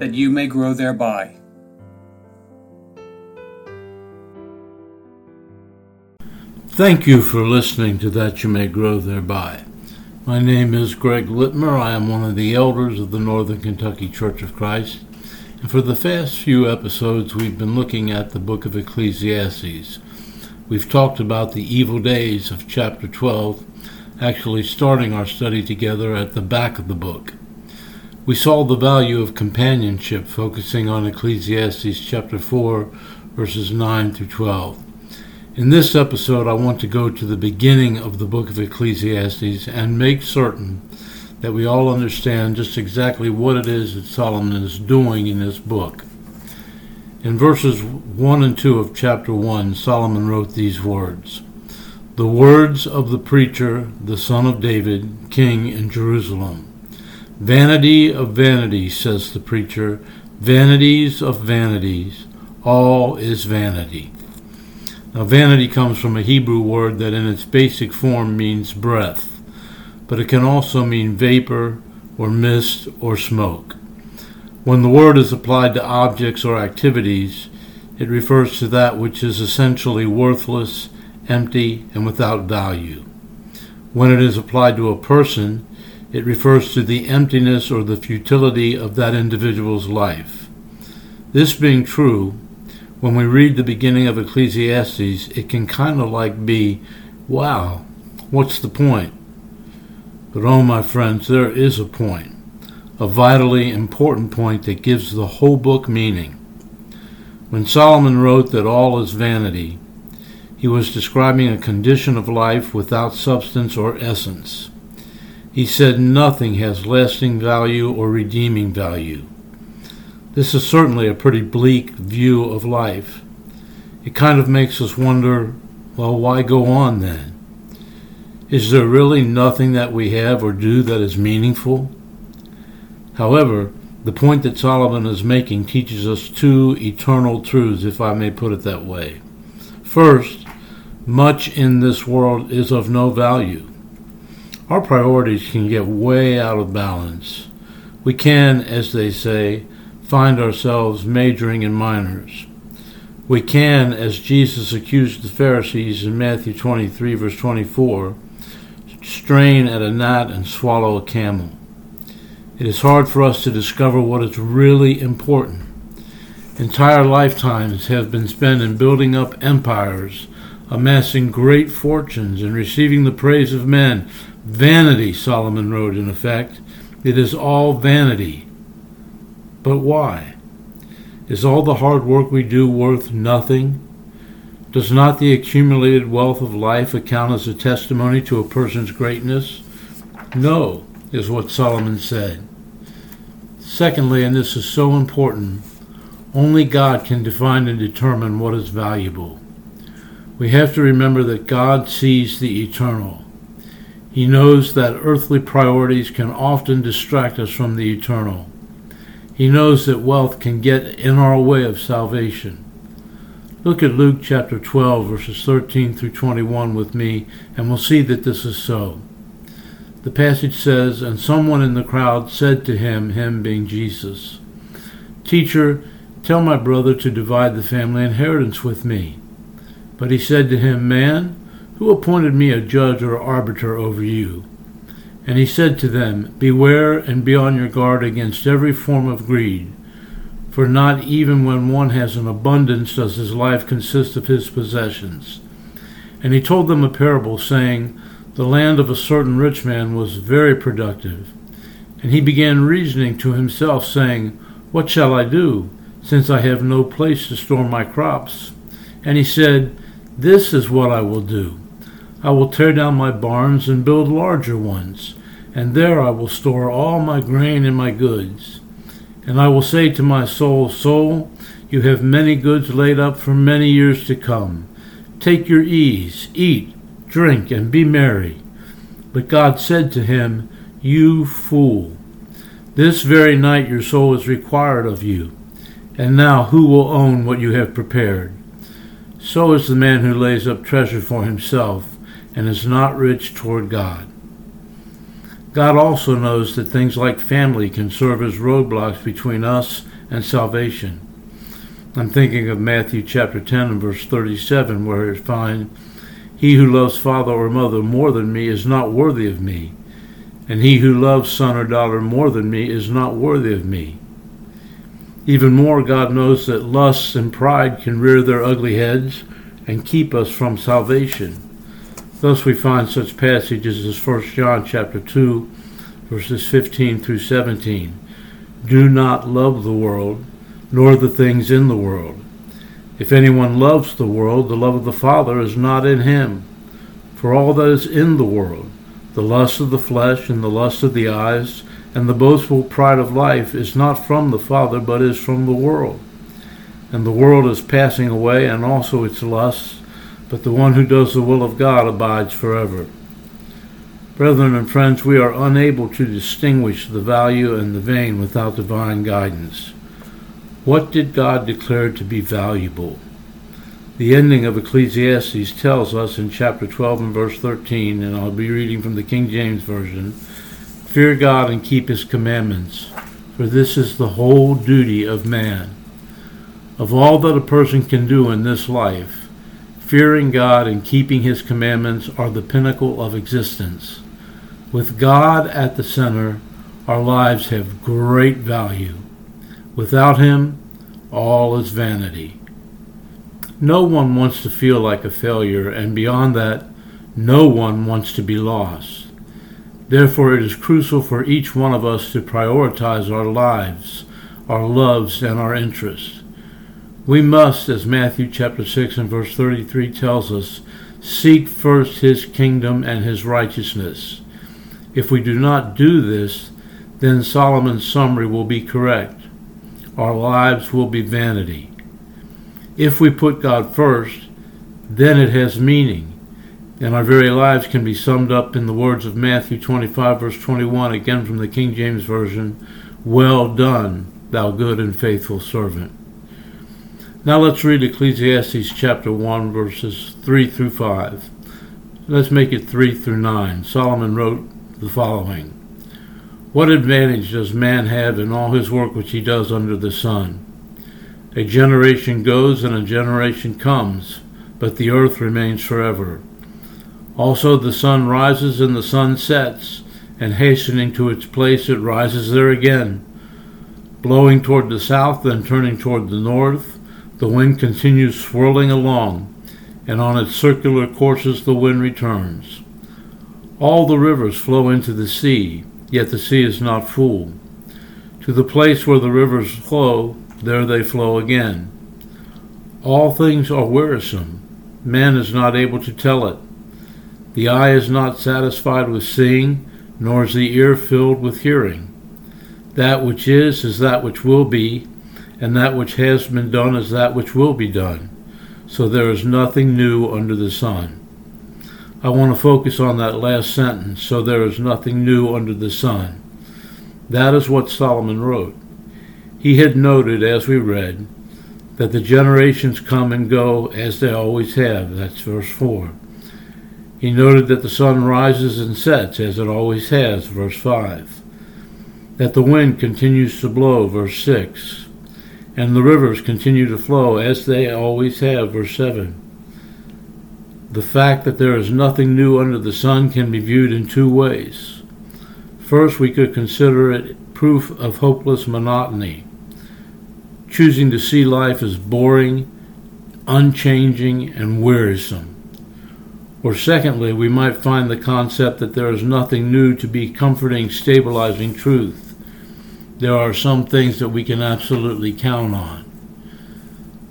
that you may grow thereby. Thank you for listening to That You May Grow Thereby. My name is Greg Littmer. I am one of the elders of the Northern Kentucky Church of Christ. And for the past few episodes, we've been looking at the book of Ecclesiastes. We've talked about the evil days of chapter 12, actually starting our study together at the back of the book. We saw the value of companionship, focusing on Ecclesiastes chapter 4, verses 9 through 12. In this episode, I want to go to the beginning of the book of Ecclesiastes and make certain that we all understand just exactly what it is that Solomon is doing in this book. In verses 1 and 2 of chapter 1, Solomon wrote these words The words of the preacher, the son of David, king in Jerusalem. Vanity of vanities, says the preacher, vanities of vanities, all is vanity. Now, vanity comes from a Hebrew word that in its basic form means breath but it can also mean vapor or mist or smoke. When the word is applied to objects or activities, it refers to that which is essentially worthless, empty, and without value. When it is applied to a person, it refers to the emptiness or the futility of that individual's life. This being true, when we read the beginning of Ecclesiastes, it can kind of like be, wow, what's the point? But oh, my friends, there is a point, a vitally important point that gives the whole book meaning. When Solomon wrote that all is vanity, he was describing a condition of life without substance or essence. He said nothing has lasting value or redeeming value. This is certainly a pretty bleak view of life. It kind of makes us wonder well, why go on then? Is there really nothing that we have or do that is meaningful? However, the point that Solomon is making teaches us two eternal truths, if I may put it that way. First, much in this world is of no value. Our priorities can get way out of balance. We can, as they say, find ourselves majoring in minors. We can, as Jesus accused the Pharisees in Matthew 23, verse 24, strain at a gnat and swallow a camel. It is hard for us to discover what is really important. Entire lifetimes have been spent in building up empires, amassing great fortunes, and receiving the praise of men. Vanity, Solomon wrote in effect. It is all vanity. But why? Is all the hard work we do worth nothing? Does not the accumulated wealth of life account as a testimony to a person's greatness? No, is what Solomon said. Secondly, and this is so important, only God can define and determine what is valuable. We have to remember that God sees the eternal. He knows that earthly priorities can often distract us from the eternal. He knows that wealth can get in our way of salvation. Look at Luke chapter 12, verses 13 through 21 with me, and we'll see that this is so. The passage says, And someone in the crowd said to him, him being Jesus, Teacher, tell my brother to divide the family inheritance with me. But he said to him, Man, who appointed me a judge or arbiter over you? And he said to them, Beware and be on your guard against every form of greed for not even when one has an abundance does his life consist of his possessions. And he told them a parable, saying, The land of a certain rich man was very productive. And he began reasoning to himself, saying, What shall I do, since I have no place to store my crops? And he said, This is what I will do. I will tear down my barns and build larger ones, and there I will store all my grain and my goods. And I will say to my soul, Soul, you have many goods laid up for many years to come. Take your ease, eat, drink, and be merry. But God said to him, You fool, this very night your soul is required of you. And now who will own what you have prepared? So is the man who lays up treasure for himself and is not rich toward God. God also knows that things like family can serve as roadblocks between us and salvation. I'm thinking of Matthew chapter 10 and verse 37, where it finds, He who loves father or mother more than me is not worthy of me, and he who loves son or daughter more than me is not worthy of me. Even more, God knows that lusts and pride can rear their ugly heads and keep us from salvation. Thus we find such passages as 1 John chapter 2, verses 15 through 17. Do not love the world nor the things in the world. If anyone loves the world, the love of the Father is not in him. For all that is in the world, the lust of the flesh and the lust of the eyes, and the boastful pride of life is not from the Father, but is from the world. And the world is passing away, and also its lusts, but the one who does the will of God abides forever. Brethren and friends, we are unable to distinguish the value and the vain without divine guidance. What did God declare to be valuable? The ending of Ecclesiastes tells us in chapter 12 and verse 13, and I'll be reading from the King James Version Fear God and keep his commandments, for this is the whole duty of man. Of all that a person can do in this life, fearing God and keeping his commandments are the pinnacle of existence. With God at the center, our lives have great value. Without him, all is vanity. No one wants to feel like a failure, and beyond that, no one wants to be lost. Therefore, it is crucial for each one of us to prioritize our lives, our loves, and our interests. We must, as Matthew chapter 6 and verse 33 tells us, seek first his kingdom and his righteousness. If we do not do this, then Solomon's summary will be correct our lives will be vanity. If we put God first, then it has meaning, and our very lives can be summed up in the words of Matthew 25, verse 21, again from the King James Version Well done, thou good and faithful servant. Now let's read Ecclesiastes chapter 1, verses 3 through 5. Let's make it 3 through 9. Solomon wrote the following. What advantage does man have in all his work which he does under the sun? A generation goes and a generation comes, but the earth remains forever. Also the sun rises and the sun sets, and hastening to its place it rises there again. Blowing toward the south, then turning toward the north, the wind continues swirling along, and on its circular courses the wind returns. All the rivers flow into the sea yet the sea is not full. To the place where the rivers flow, there they flow again. All things are wearisome. Man is not able to tell it. The eye is not satisfied with seeing, nor is the ear filled with hearing. That which is is that which will be, and that which has been done is that which will be done. So there is nothing new under the sun. I want to focus on that last sentence. So there is nothing new under the sun. That is what Solomon wrote. He had noted, as we read, that the generations come and go as they always have. That's verse 4. He noted that the sun rises and sets as it always has, verse 5. That the wind continues to blow, verse 6. And the rivers continue to flow as they always have, verse 7 the fact that there is nothing new under the sun can be viewed in two ways. First, we could consider it proof of hopeless monotony, choosing to see life as boring, unchanging, and wearisome. Or secondly, we might find the concept that there is nothing new to be comforting, stabilizing truth. There are some things that we can absolutely count on.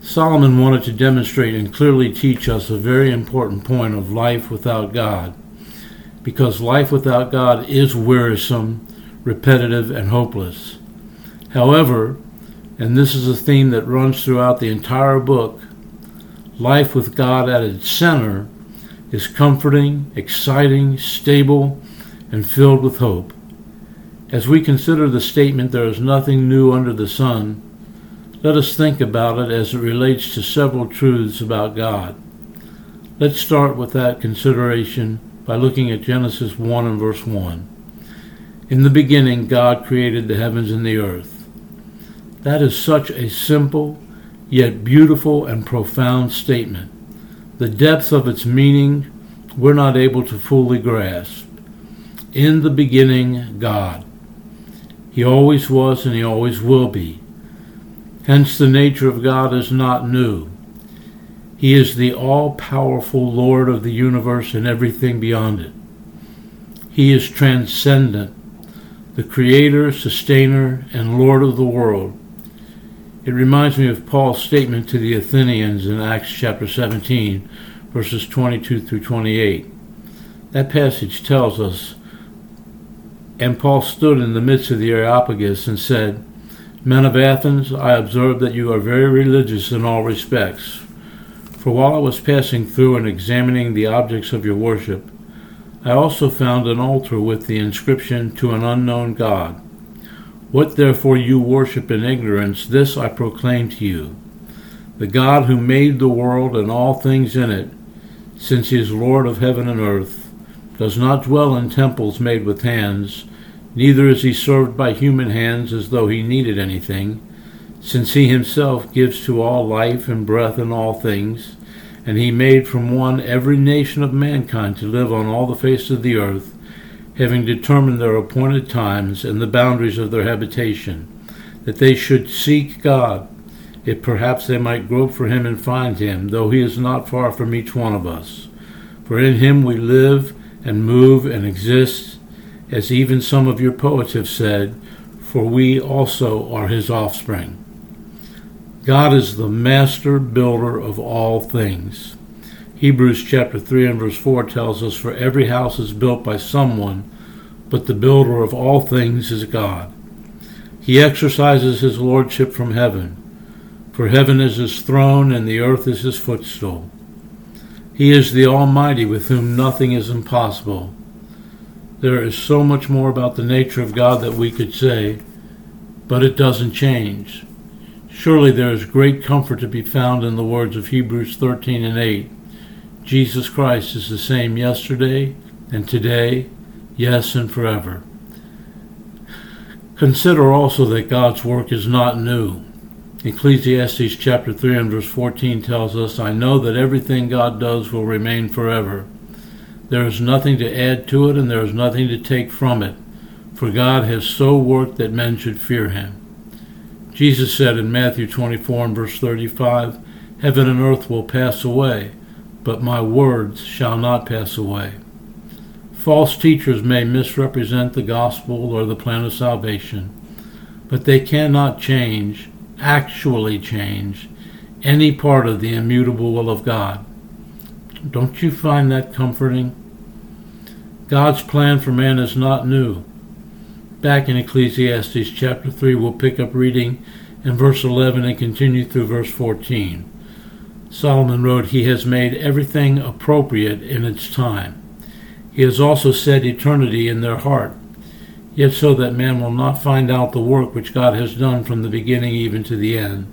Solomon wanted to demonstrate and clearly teach us a very important point of life without God, because life without God is wearisome, repetitive, and hopeless. However, and this is a theme that runs throughout the entire book, life with God at its center is comforting, exciting, stable, and filled with hope. As we consider the statement, there is nothing new under the sun, let us think about it as it relates to several truths about God. Let's start with that consideration by looking at Genesis 1 and verse 1. In the beginning, God created the heavens and the earth. That is such a simple, yet beautiful and profound statement. The depth of its meaning we're not able to fully grasp. In the beginning, God. He always was and He always will be. Hence, the nature of God is not new. He is the all powerful Lord of the universe and everything beyond it. He is transcendent, the Creator, Sustainer, and Lord of the world. It reminds me of Paul's statement to the Athenians in Acts chapter 17, verses 22 through 28. That passage tells us, And Paul stood in the midst of the Areopagus and said, Men of Athens, I observe that you are very religious in all respects. For while I was passing through and examining the objects of your worship, I also found an altar with the inscription to an unknown God. What therefore you worship in ignorance, this I proclaim to you. The God who made the world and all things in it, since he is Lord of heaven and earth, does not dwell in temples made with hands, neither is he served by human hands as though he needed anything, since he himself gives to all life and breath and all things, and he made from one every nation of mankind to live on all the face of the earth, having determined their appointed times and the boundaries of their habitation, that they should seek God, if perhaps they might grope for him and find him, though he is not far from each one of us. For in him we live and move and exist, as even some of your poets have said, for we also are his offspring. God is the master builder of all things. Hebrews chapter 3 and verse 4 tells us, For every house is built by someone, but the builder of all things is God. He exercises his lordship from heaven, for heaven is his throne and the earth is his footstool. He is the Almighty with whom nothing is impossible. There is so much more about the nature of God that we could say, but it doesn't change. Surely there is great comfort to be found in the words of Hebrews 13 and 8. Jesus Christ is the same yesterday and today, yes, and forever. Consider also that God's work is not new. Ecclesiastes chapter 3 and verse 14 tells us, I know that everything God does will remain forever. There is nothing to add to it, and there is nothing to take from it, for God has so worked that men should fear him. Jesus said in Matthew 24 and verse 35, Heaven and earth will pass away, but my words shall not pass away. False teachers may misrepresent the gospel or the plan of salvation, but they cannot change, actually change, any part of the immutable will of God. Don't you find that comforting? God's plan for man is not new back in Ecclesiastes chapter 3. We'll pick up reading in verse 11 and continue through verse 14. Solomon wrote, He has made everything appropriate in its time. He has also set eternity in their heart, yet so that man will not find out the work which God has done from the beginning even to the end.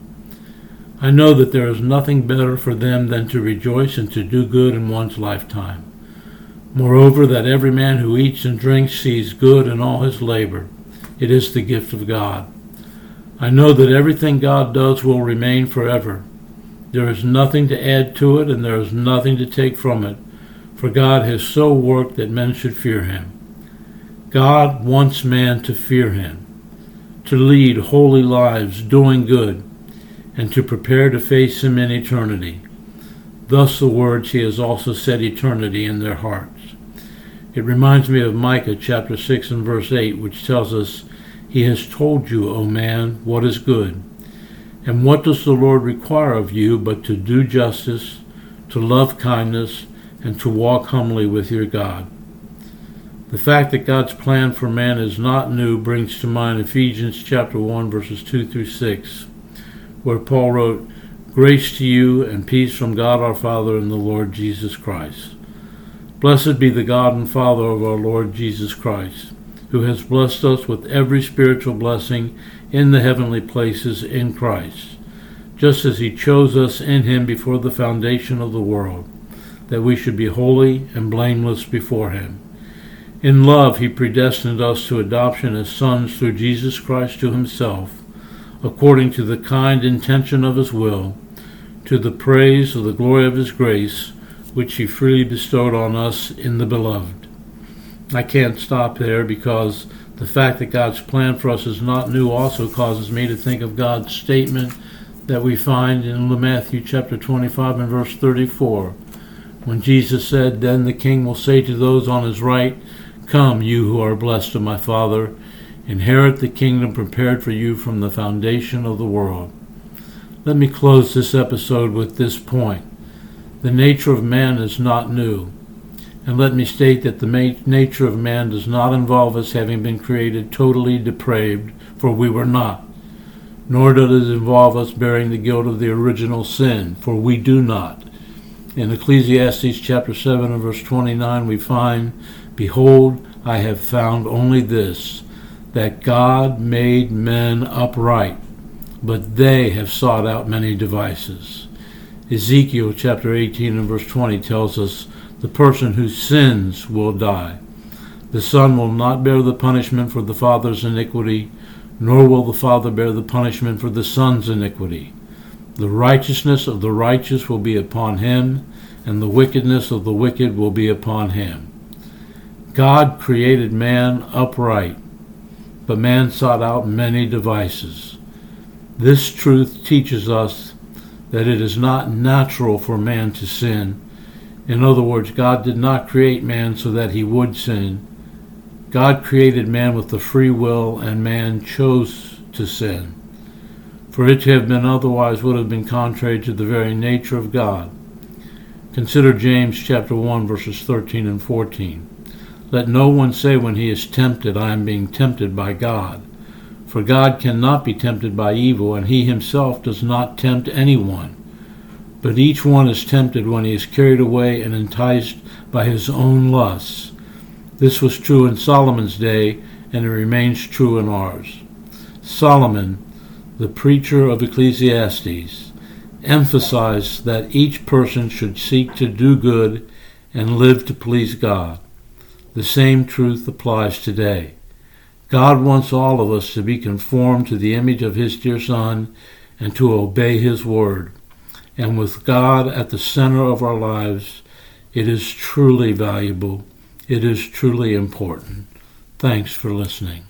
I know that there is nothing better for them than to rejoice and to do good in one's lifetime. Moreover, that every man who eats and drinks sees good in all his labor. It is the gift of God. I know that everything God does will remain forever. There is nothing to add to it, and there is nothing to take from it, for God has so worked that men should fear him. God wants man to fear him, to lead holy lives, doing good, and to prepare to face him in eternity. Thus the words he has also set eternity in their hearts. It reminds me of Micah chapter 6 and verse 8, which tells us, He has told you, O man, what is good. And what does the Lord require of you but to do justice, to love kindness, and to walk humbly with your God? The fact that God's plan for man is not new brings to mind Ephesians chapter 1 verses 2 through 6, where Paul wrote, Grace to you and peace from God our Father and the Lord Jesus Christ. Blessed be the God and Father of our Lord Jesus Christ, who has blessed us with every spiritual blessing in the heavenly places in Christ, just as he chose us in him before the foundation of the world, that we should be holy and blameless before him. In love, he predestined us to adoption as sons through Jesus Christ to himself, according to the kind intention of his will, to the praise of the glory of his grace, which he freely bestowed on us in the beloved. I can't stop there because the fact that God's plan for us is not new also causes me to think of God's statement that we find in Matthew chapter 25 and verse 34, when Jesus said, Then the king will say to those on his right, Come, you who are blessed of my Father, inherit the kingdom prepared for you from the foundation of the world. Let me close this episode with this point. The nature of man is not new. And let me state that the nature of man does not involve us having been created totally depraved, for we were not. Nor does it involve us bearing the guilt of the original sin, for we do not. In Ecclesiastes chapter 7 and verse 29 we find Behold, I have found only this, that God made men upright, but they have sought out many devices. Ezekiel chapter 18 and verse 20 tells us the person who sins will die. The son will not bear the punishment for the father's iniquity, nor will the father bear the punishment for the son's iniquity. The righteousness of the righteous will be upon him, and the wickedness of the wicked will be upon him. God created man upright, but man sought out many devices. This truth teaches us that it is not natural for man to sin. In other words, God did not create man so that he would sin. God created man with the free will, and man chose to sin. For it to have been otherwise would have been contrary to the very nature of God. Consider James chapter 1 verses 13 and 14. Let no one say when he is tempted, I am being tempted by God. For God cannot be tempted by evil, and he himself does not tempt anyone. But each one is tempted when he is carried away and enticed by his own lusts. This was true in Solomon's day, and it remains true in ours. Solomon, the preacher of Ecclesiastes, emphasized that each person should seek to do good and live to please God. The same truth applies today. God wants all of us to be conformed to the image of His dear Son and to obey His word. And with God at the center of our lives, it is truly valuable. It is truly important. Thanks for listening.